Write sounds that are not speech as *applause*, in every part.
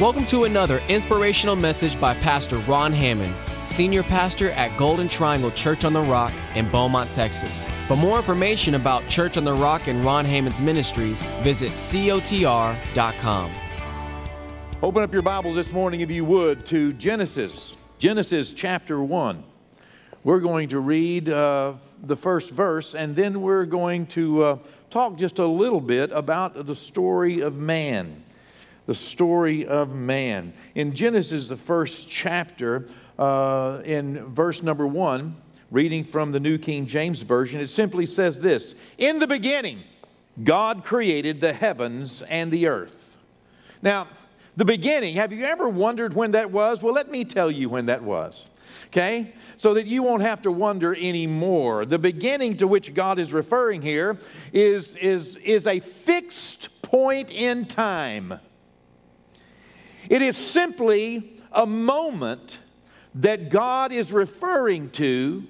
Welcome to another inspirational message by Pastor Ron Hammonds, Senior Pastor at Golden Triangle Church on the Rock in Beaumont, Texas. For more information about Church on the Rock and Ron Hammonds Ministries, visit cotr.com. Open up your Bibles this morning, if you would, to Genesis, Genesis chapter 1. We're going to read uh, the first verse, and then we're going to uh, talk just a little bit about the story of man the story of man. In Genesis, the first chapter, uh, in verse number one, reading from the New King James Version, it simply says this In the beginning, God created the heavens and the earth. Now, the beginning, have you ever wondered when that was? Well, let me tell you when that was. Okay? So that you won't have to wonder anymore. The beginning to which God is referring here is, is, is a fixed point in time. It is simply a moment that God is referring to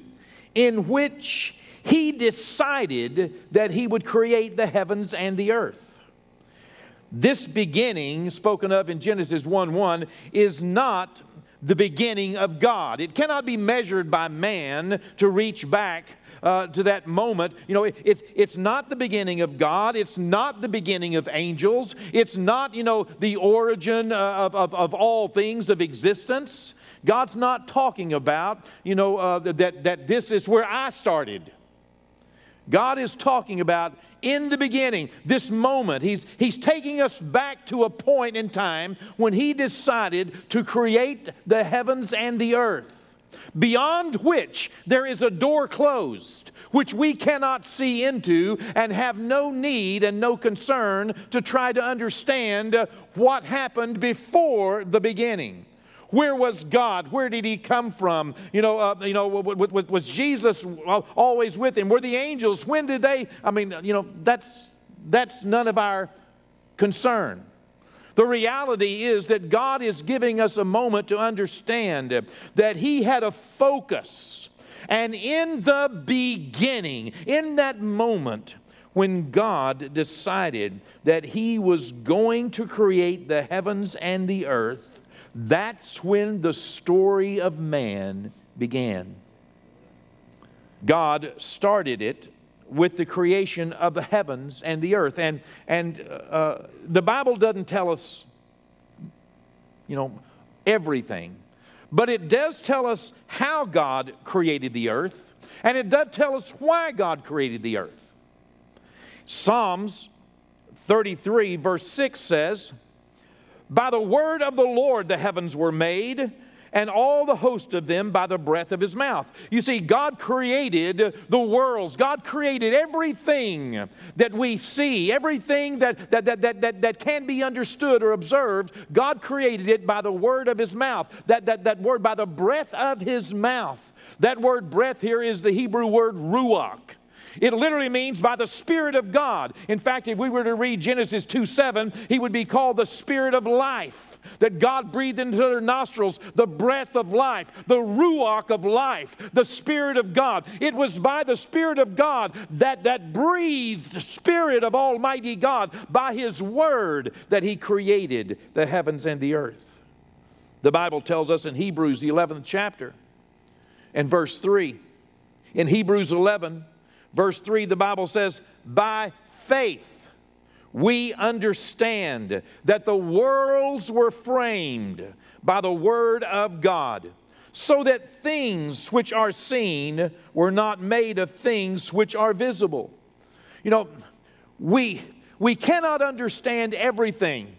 in which He decided that He would create the heavens and the earth. This beginning, spoken of in Genesis 1 1, is not the beginning of God. It cannot be measured by man to reach back uh, to that moment. You know, it, it's, it's not the beginning of God. It's not the beginning of angels. It's not, you know, the origin uh, of, of, of all things of existence. God's not talking about, you know, uh, that, that this is where I started. God is talking about in the beginning, this moment. He's, he's taking us back to a point in time when He decided to create the heavens and the earth beyond which there is a door closed, which we cannot see into and have no need and no concern to try to understand what happened before the beginning. Where was God? Where did He come from? You know, uh, you know, was Jesus always with Him? Were the angels? When did they? I mean, you know, that's that's none of our concern. The reality is that God is giving us a moment to understand that He had a focus. And in the beginning, in that moment, when God decided that He was going to create the heavens and the earth, that's when the story of man began. God started it with the creation of the heavens and the earth. And, and uh, the Bible doesn't tell us, you know, everything, but it does tell us how God created the earth, and it does tell us why God created the earth. Psalms 33, verse 6 says, By the word of the Lord the heavens were made and all the host of them by the breath of his mouth. You see, God created the worlds, God created everything that we see, everything that, that, that, that, that, that can be understood or observed. God created it by the word of his mouth, that, that, that word by the breath of his mouth. That word breath here is the Hebrew word ruach. It literally means by the Spirit of God. In fact, if we were to read Genesis 2 7, he would be called the Spirit of life that God breathed into their nostrils the breath of life, the ruach of life, the Spirit of God. It was by the Spirit of God that, that breathed Spirit of Almighty God by His Word that He created the heavens and the earth. The Bible tells us in Hebrews, the 11th chapter, and verse 3. In Hebrews 11, verse 3, the Bible says, By faith, we understand that the worlds were framed by the Word of God, so that things which are seen were not made of things which are visible. You know, we, we cannot understand everything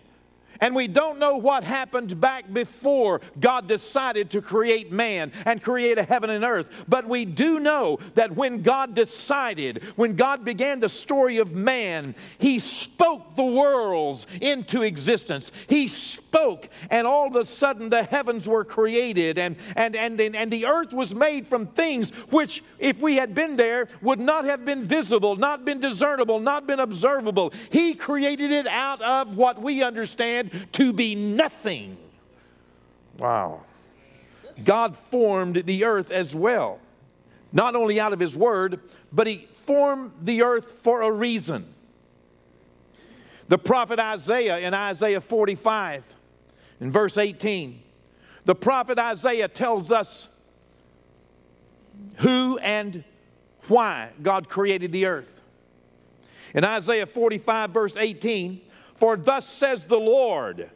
and we don't know what happened back before God decided to create man and create a heaven and earth. But we do know that when God decided, when God began the story of man, He spoke the worlds into existence. He spoke, and all of a sudden the heavens were created, and, and, and, and the earth was made from things which, if we had been there, would not have been visible, not been discernible, not been observable. He created it out of what we understand to be nothing. Wow. God formed the earth as well, not only out of His Word, but He formed the earth for a reason. The prophet Isaiah in Isaiah 45 In verse 18, the prophet Isaiah tells us who and why God created the earth. In Isaiah 45, verse 18, for thus says the Lord,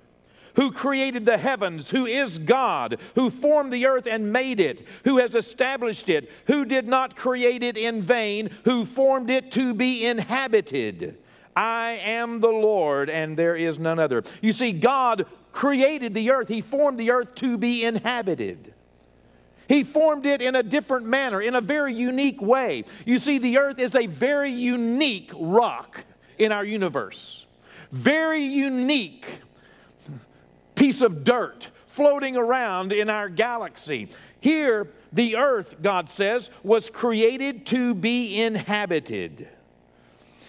who created the heavens, who is God, who formed the earth and made it, who has established it, who did not create it in vain, who formed it to be inhabited. I am the Lord, and there is none other. You see, God created the earth, He formed the earth to be inhabited. He formed it in a different manner, in a very unique way. You see, the earth is a very unique rock in our universe, very unique piece of dirt floating around in our galaxy. Here, the earth, God says, was created to be inhabited.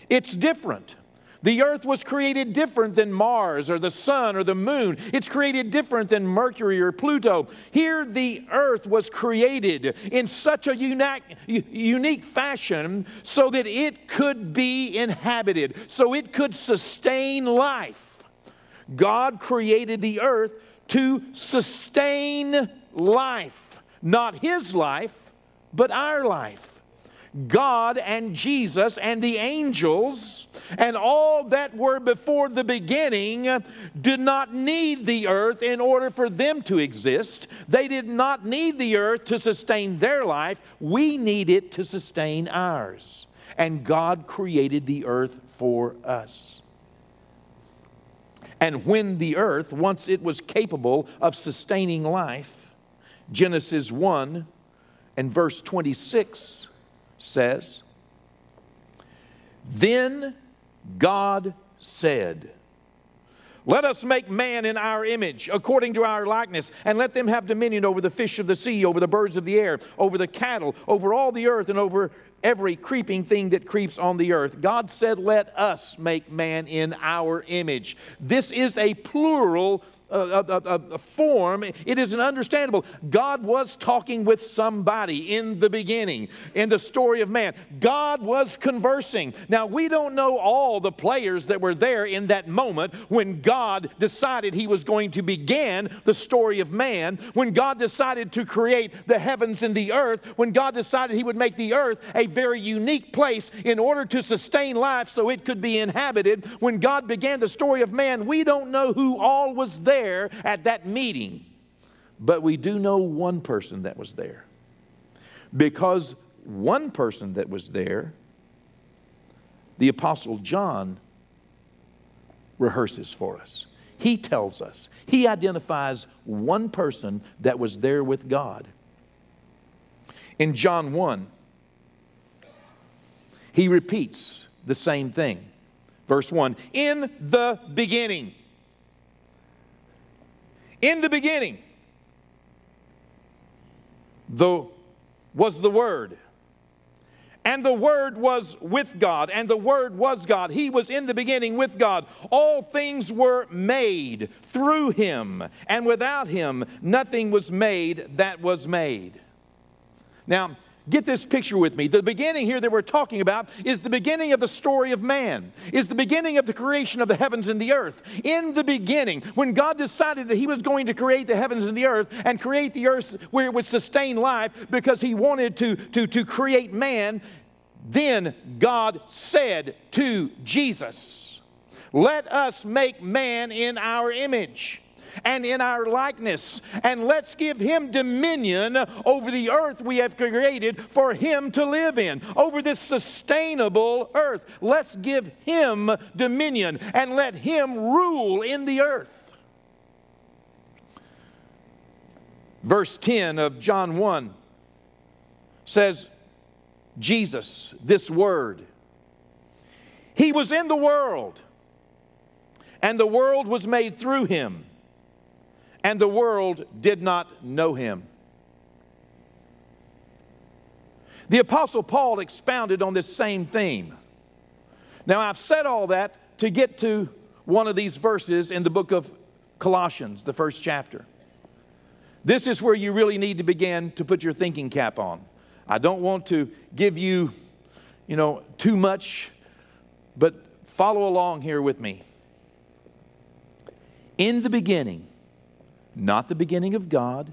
It's different. The earth was created different than Mars or the sun or the moon. It's created different than Mercury or Pluto. Here, the earth was created in such a unique, fashion so that it could be inhabited, so it could sustain life. God created the earth to sustain life, not His life, but our life. God and Jesus and the angels and all that were before the beginning did not need the earth in order for them to exist. They did not need the earth to sustain their life. We need it to sustain ours. And God created the earth for us. And when the earth, once it was capable of sustaining life, Genesis 1 and verse 26 says, Then God said, let us make man in our image, according to our likeness, and let them have dominion over the fish of the sea, over the birds of the air, over the cattle, over all the earth, and over every creeping thing that creeps on the earth. God said, Let us make man in our image. This is a plural a, a, a, form, it is an understandable. God was talking with somebody in the beginning, in the story of man. God was conversing. Now, we don't know all the players that were there in that moment when God decided He was going to begin the story of man, when God decided to create the heavens and the earth, when God decided He would make the earth a very unique place in order to sustain life so it could be inhabited. When God began the story of man, we don't know who all was there there at that meeting, but we do know one person that was there. Because one person that was there, the Apostle John rehearses for us. He tells us, he identifies one person that was there with God. In John 1, he repeats the same thing. Verse 1 In the beginning, in the beginning, the, was the Word. And the Word was with God, and the Word was God. He was in the beginning with God. All things were made through Him, and without Him, nothing was made that was made. Now, Get this picture with me. The beginning here that we're talking about is the beginning of the story of man, is the beginning of the creation of the heavens and the earth. In the beginning, when God decided that He was going to create the heavens and the earth and create the earth where it would sustain life because He wanted to, to, to create man, then God said to Jesus, Let us make man in our image and in our likeness. And let's give him dominion over the earth we have created for him to live in, over this sustainable earth. Let's give him dominion and let him rule in the earth. Verse 10 of John 1 says, Jesus, this word, he was in the world, and the world was made through him and the world did not know him. The Apostle Paul expounded on this same theme. Now, I've said all that to get to one of these verses in the book of Colossians, the first chapter. This is where you really need to begin to put your thinking cap on. I don't want to give you, you know, too much, but follow along here with me. In the beginning, Not the beginning of God,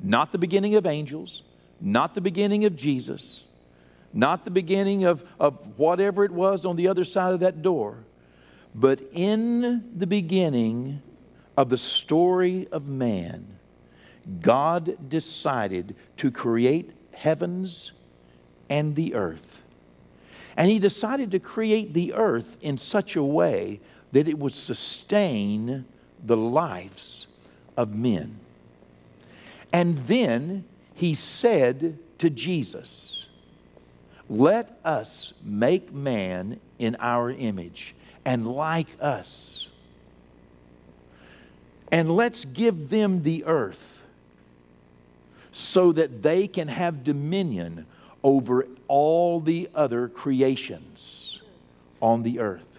not the beginning of angels, not the beginning of Jesus, not the beginning of, of whatever it was on the other side of that door, but in the beginning of the story of man, God decided to create heavens and the earth. And He decided to create the earth in such a way that it would sustain the lives of men. And then He said to Jesus, Let us make man in our image and like us. And let's give them the earth so that they can have dominion over all the other creations on the earth.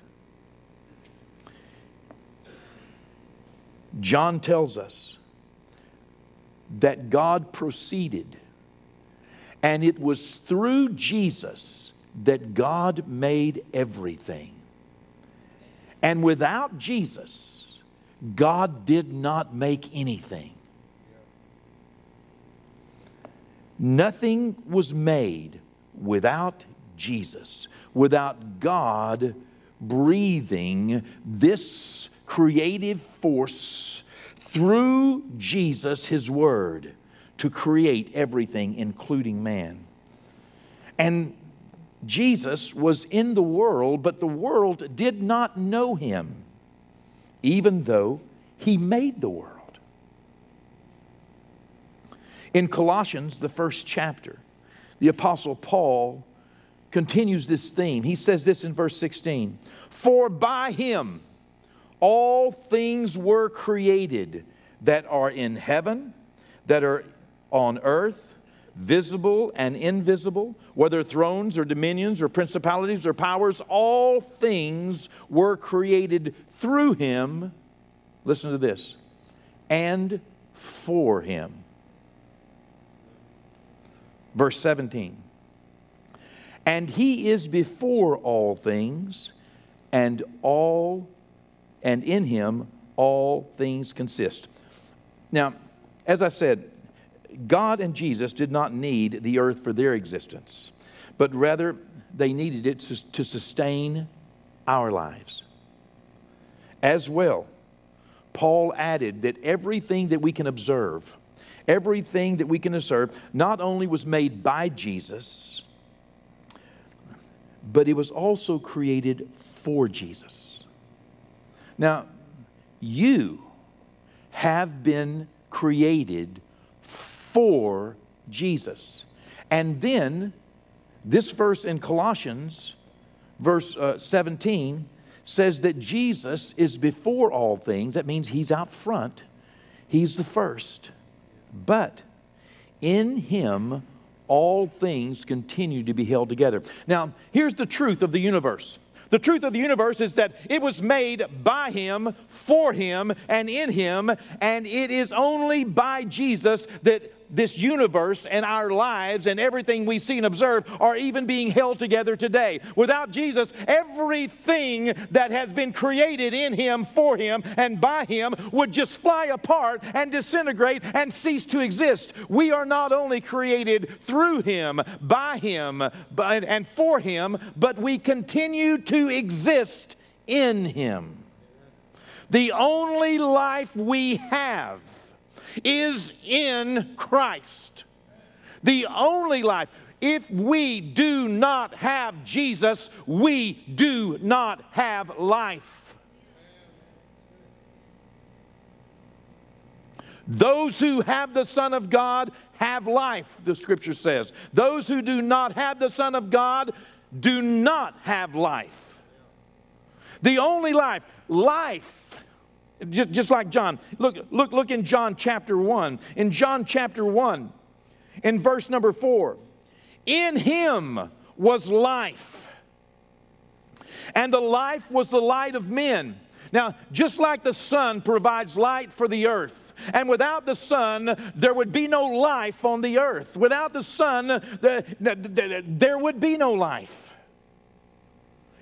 John tells us that God proceeded, and it was through Jesus that God made everything. And without Jesus, God did not make anything. Nothing was made without Jesus, without God breathing this creative force through Jesus, His Word, to create everything, including man. And Jesus was in the world, but the world did not know Him, even though He made the world. In Colossians, the first chapter, the Apostle Paul continues this theme. He says this in verse 16 For by him all things were created that are in heaven, that are on earth, visible and invisible, whether thrones or dominions or principalities or powers, all things were created through him. Listen to this and for him. Verse 17. And he is before all things, and all and in him all things consist. Now, as I said, God and Jesus did not need the earth for their existence, but rather they needed it to, to sustain our lives. As well, Paul added that everything that we can observe, everything that we can observe, not only was made by Jesus, but it was also created for Jesus. Now, you have been created for Jesus. And then this verse in Colossians, verse uh, 17, says that Jesus is before all things. That means he's out front, he's the first. But in him, all things continue to be held together. Now, here's the truth of the universe. The truth of the universe is that it was made by Him, for Him, and in Him, and it is only by Jesus that this universe and our lives and everything we see and observe are even being held together today. Without Jesus, everything that has been created in Him, for Him, and by Him would just fly apart and disintegrate and cease to exist. We are not only created through Him, by Him, and for Him, but we continue to exist in Him. The only life we have is in Christ. The only life. If we do not have Jesus, we do not have life. Those who have the Son of God have life, the scripture says. Those who do not have the Son of God do not have life. The only life, life just, just like John. Look, look, look in John chapter 1. In John chapter 1, in verse number 4, in him was life, and the life was the light of men. Now, just like the sun provides light for the earth, and without the sun, there would be no life on the earth. Without the sun, the, the, the, there would be no life.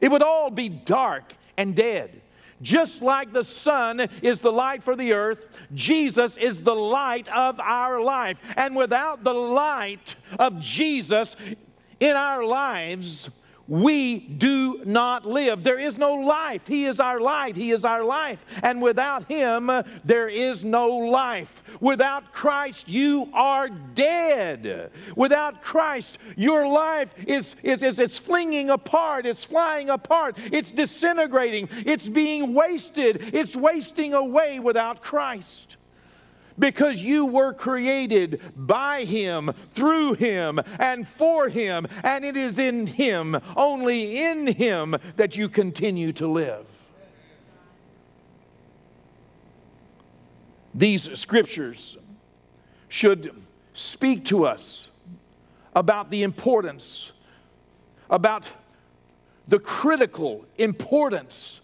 It would all be dark and dead. Just like the sun is the light for the earth, Jesus is the light of our life. And without the light of Jesus in our lives, we do not live. There is no life. He is our light. He is our life. And without Him, there is no life. Without Christ, you are dead. Without Christ, your life is, is, is it's flinging apart, it's flying apart, it's disintegrating, it's being wasted, it's wasting away without Christ because you were created by Him, through Him, and for Him, and it is in Him, only in Him, that you continue to live. These scriptures should speak to us about the importance, about the critical importance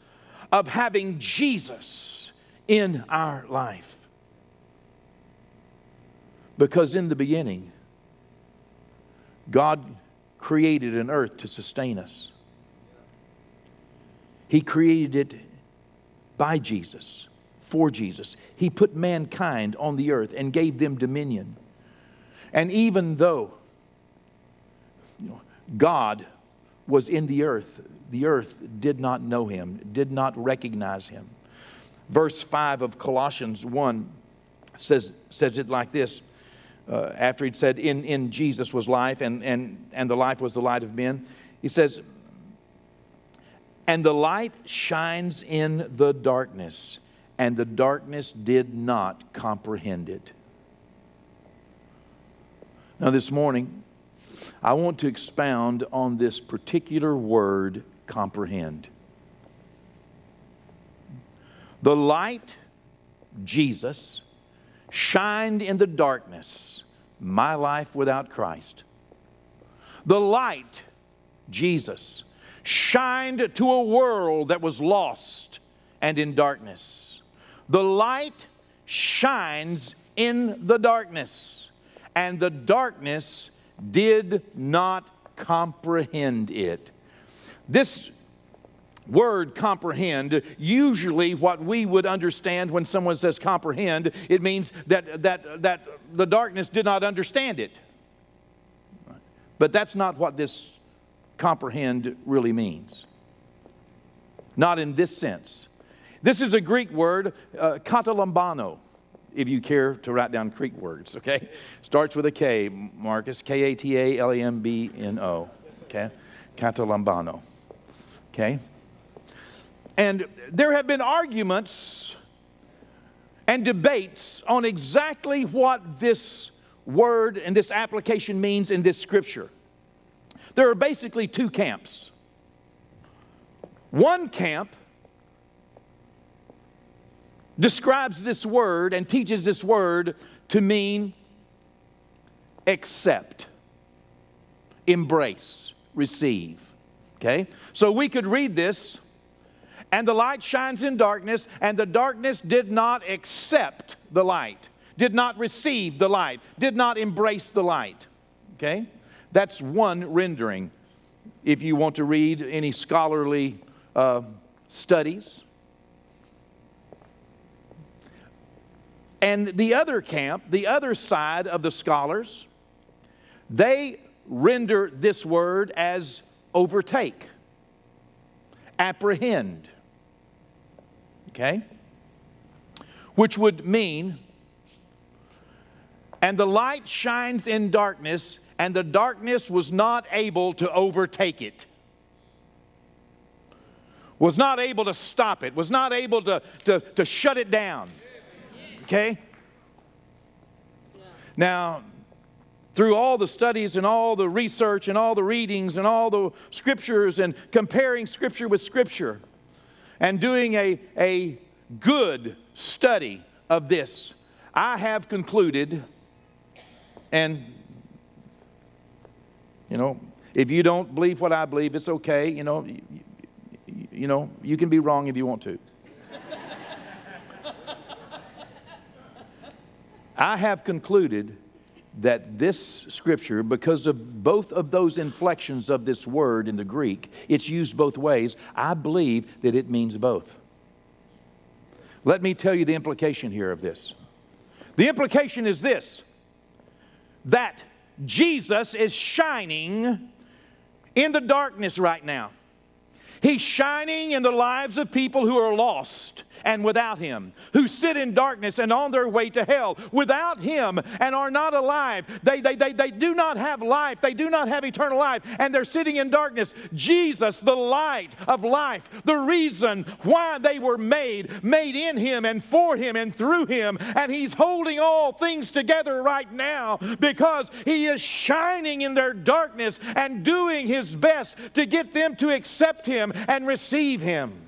of having Jesus in our life. Because in the beginning, God created an earth to sustain us. He created it by Jesus, for Jesus. He put mankind on the earth and gave them dominion. And even though you know, God was in the earth, the earth did not know him, did not recognize him. Verse 5 of Colossians 1 says, says it like this uh, after he'd said, in, in Jesus was life, and, and, and the life was the light of men, he says, And the light shines in the darkness, and the darkness did not comprehend it. Now, this morning, I want to expound on this particular word, comprehend. The light, Jesus, shined in the darkness, my life without Christ. The light, Jesus, shined to a world that was lost and in darkness. The light shines in the darkness, and the darkness did not comprehend it. This word comprehend, usually what we would understand when someone says comprehend, it means that, that, that the darkness did not understand it. But that's not what this comprehend really means. Not in this sense. This is a Greek word, uh, katalambano, if you care to write down Greek words, okay? Starts with a K, Marcus, K A T A L A M B N O, okay? Katalambano, okay? And there have been arguments and debates on exactly what this word and this application means in this scripture. There are basically two camps. One camp describes this word and teaches this word to mean accept, embrace, receive. Okay? So we could read this and the light shines in darkness, and the darkness did not accept the light, did not receive the light, did not embrace the light. Okay? That's one rendering. If you want to read any scholarly uh, studies, And the other camp, the other side of the scholars, they render this word as overtake, apprehend, okay? Which would mean, and the light shines in darkness, and the darkness was not able to overtake it. Was not able to stop it, was not able to, to, to shut it down. Okay? Now, through all the studies and all the research and all the readings and all the scriptures and comparing scripture with scripture, and doing a, a good study of this, I have concluded, and you know, if you don't believe what I believe, it's okay. You know, you, you know, you can be wrong if you want to. *laughs* I have concluded that this scripture, because of both of those inflections of this word in the Greek, it's used both ways. I believe that it means both. Let me tell you the implication here of this. The implication is this that Jesus is shining in the darkness right now. He's shining in the lives of people who are lost and without Him, who sit in darkness and on their way to hell without Him and are not alive. They, they, they, they do not have life, they do not have eternal life, and they're sitting in darkness. Jesus, the light of life, the reason why they were made, made in Him and for Him and through Him, and He's holding all things together right now because He is shining in their darkness and doing His best to get them to accept Him and receive Him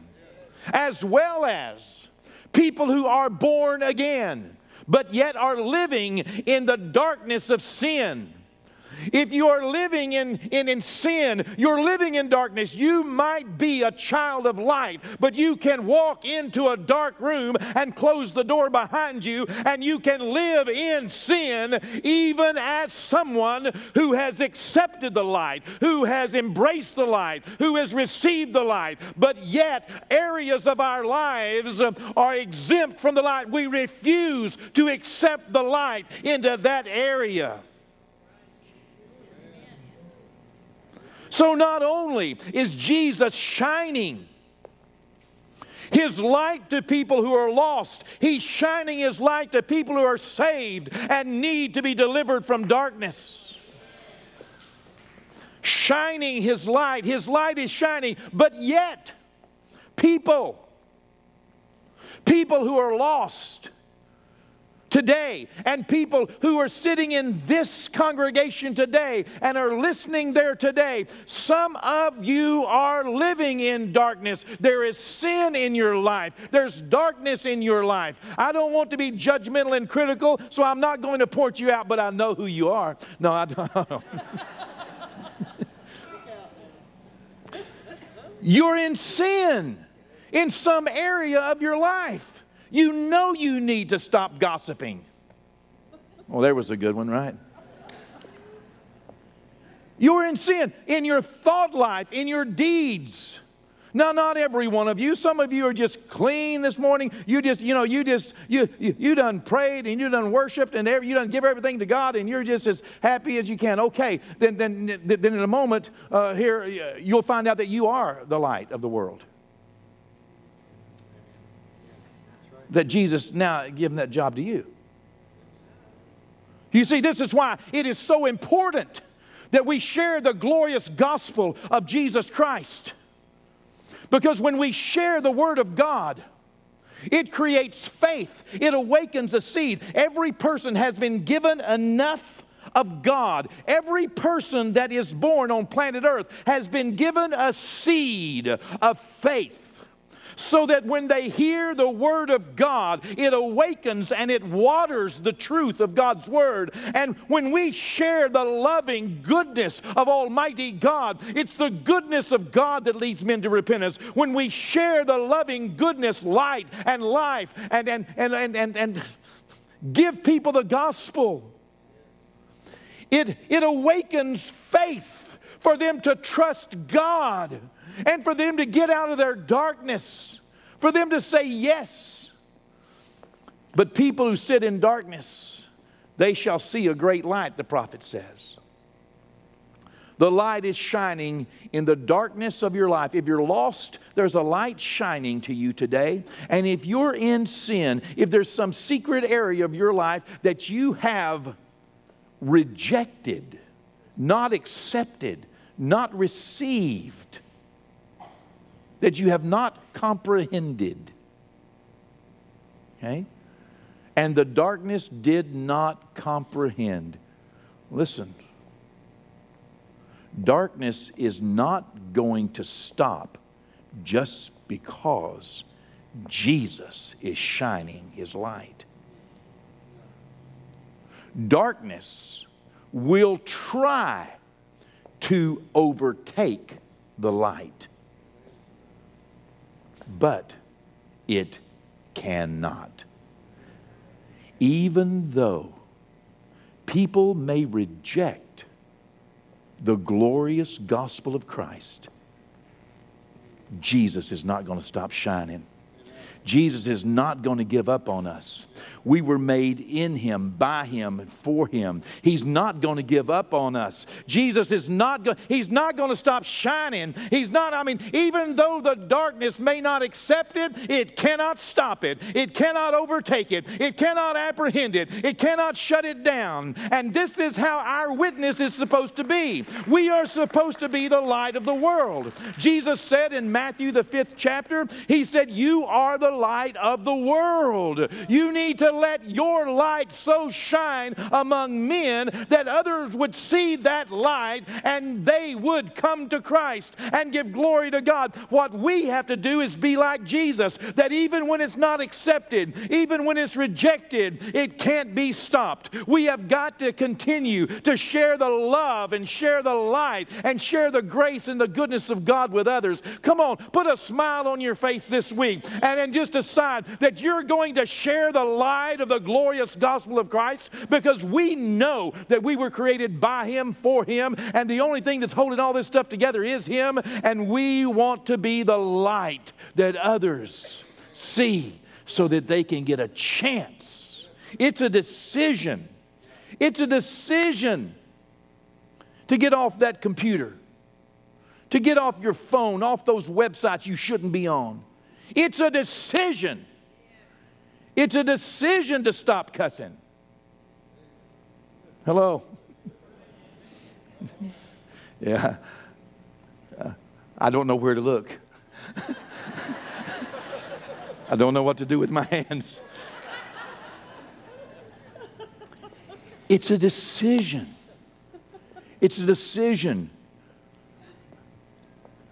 as well as people who are born again, but yet are living in the darkness of sin if you are living in, in, in sin, you're living in darkness. You might be a child of light, but you can walk into a dark room and close the door behind you, and you can live in sin even as someone who has accepted the light, who has embraced the light, who has received the light. But yet, areas of our lives are exempt from the light. We refuse to accept the light into that area. So not only is Jesus shining his light to people who are lost, he's shining his light to people who are saved and need to be delivered from darkness. Shining his light, his light is shining, but yet, people, people who are lost, today and people who are sitting in this congregation today and are listening there today. Some of you are living in darkness. There is sin in your life, there's darkness in your life. I don't want to be judgmental and critical, so I'm not going to point you out, but I know who you are. No, I don't. *laughs* You're in sin in some area of your life. You know you need to stop gossiping. Well, there was a good one, right? You're in sin in your thought life, in your deeds. Now, not every one of you. Some of you are just clean this morning. You just, you know, you just, you, you, you done prayed and you done worshiped and you done give everything to God and you're just as happy as you can. Okay, then, then, then in a moment uh, here, you'll find out that you are the light of the world. That Jesus now given that job to you. You see, this is why it is so important that we share the glorious gospel of Jesus Christ. Because when we share the Word of God, it creates faith, it awakens a seed. Every person has been given enough of God. Every person that is born on planet Earth has been given a seed of faith so that when they hear the Word of God, it awakens and it waters the truth of God's Word. And when we share the loving goodness of Almighty God, it's the goodness of God that leads men to repentance. When we share the loving goodness, light, and life, and, and, and, and, and, and give people the gospel, it, it awakens faith for them to trust God and for them to get out of their darkness, for them to say yes. But people who sit in darkness, they shall see a great light, the prophet says. The light is shining in the darkness of your life. If you're lost, there's a light shining to you today. And if you're in sin, if there's some secret area of your life that you have rejected, not accepted, not received, that you have not comprehended. Okay? And the darkness did not comprehend. Listen, darkness is not going to stop just because Jesus is shining his light. Darkness will try to overtake the light but it cannot. Even though people may reject the glorious gospel of Christ, Jesus is not going to stop shining. Jesus is not going to give up on us. We were made in him, by him, and for him. He's not going to give up on us. Jesus is not going he's not going to stop shining. He's not I mean even though the darkness may not accept it, it cannot stop it. It cannot overtake it. It cannot apprehend it. It cannot shut it down. And this is how our witness is supposed to be. We are supposed to be the light of the world. Jesus said in Matthew the 5th chapter, he said, "You are the light of the world. You need to let your light so shine among men that others would see that light and they would come to Christ and give glory to God. What we have to do is be like Jesus, that even when it's not accepted, even when it's rejected, it can't be stopped. We have got to continue to share the love and share the light and share the grace and the goodness of God with others. Come on, put a smile on your face this week and then just decide that you're going to share the light of the glorious gospel of Christ because we know that we were created by Him, for Him, and the only thing that's holding all this stuff together is Him, and we want to be the light that others see so that they can get a chance. It's a decision. It's a decision to get off that computer, to get off your phone, off those websites you shouldn't be on. It's a decision it's a decision to stop cussing. Hello? *laughs* yeah. Uh, I don't know where to look. *laughs* I don't know what to do with my *laughs* hands. It's a decision. It's a decision.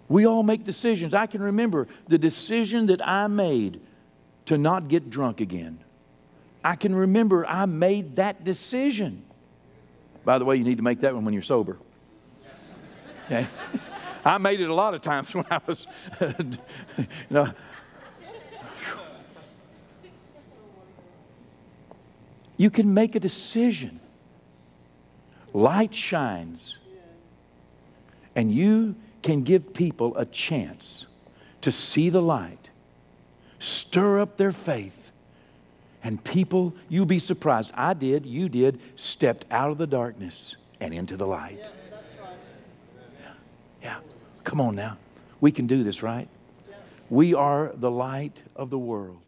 We all make decisions. I can remember the decision that I made to not get drunk again. I can remember I made that decision. By the way, you need to make that one when you're sober. Okay? *laughs* I made it a lot of times when I was, *laughs* you know. You can make a decision. Light shines, and you can give people a chance to see the light stir up their faith. And people, you'll be surprised. I did, you did, stepped out of the darkness and into the light. Yeah, that's right. Yeah, yeah. Come on now. We can do this, right? Yeah. We are the light of the world.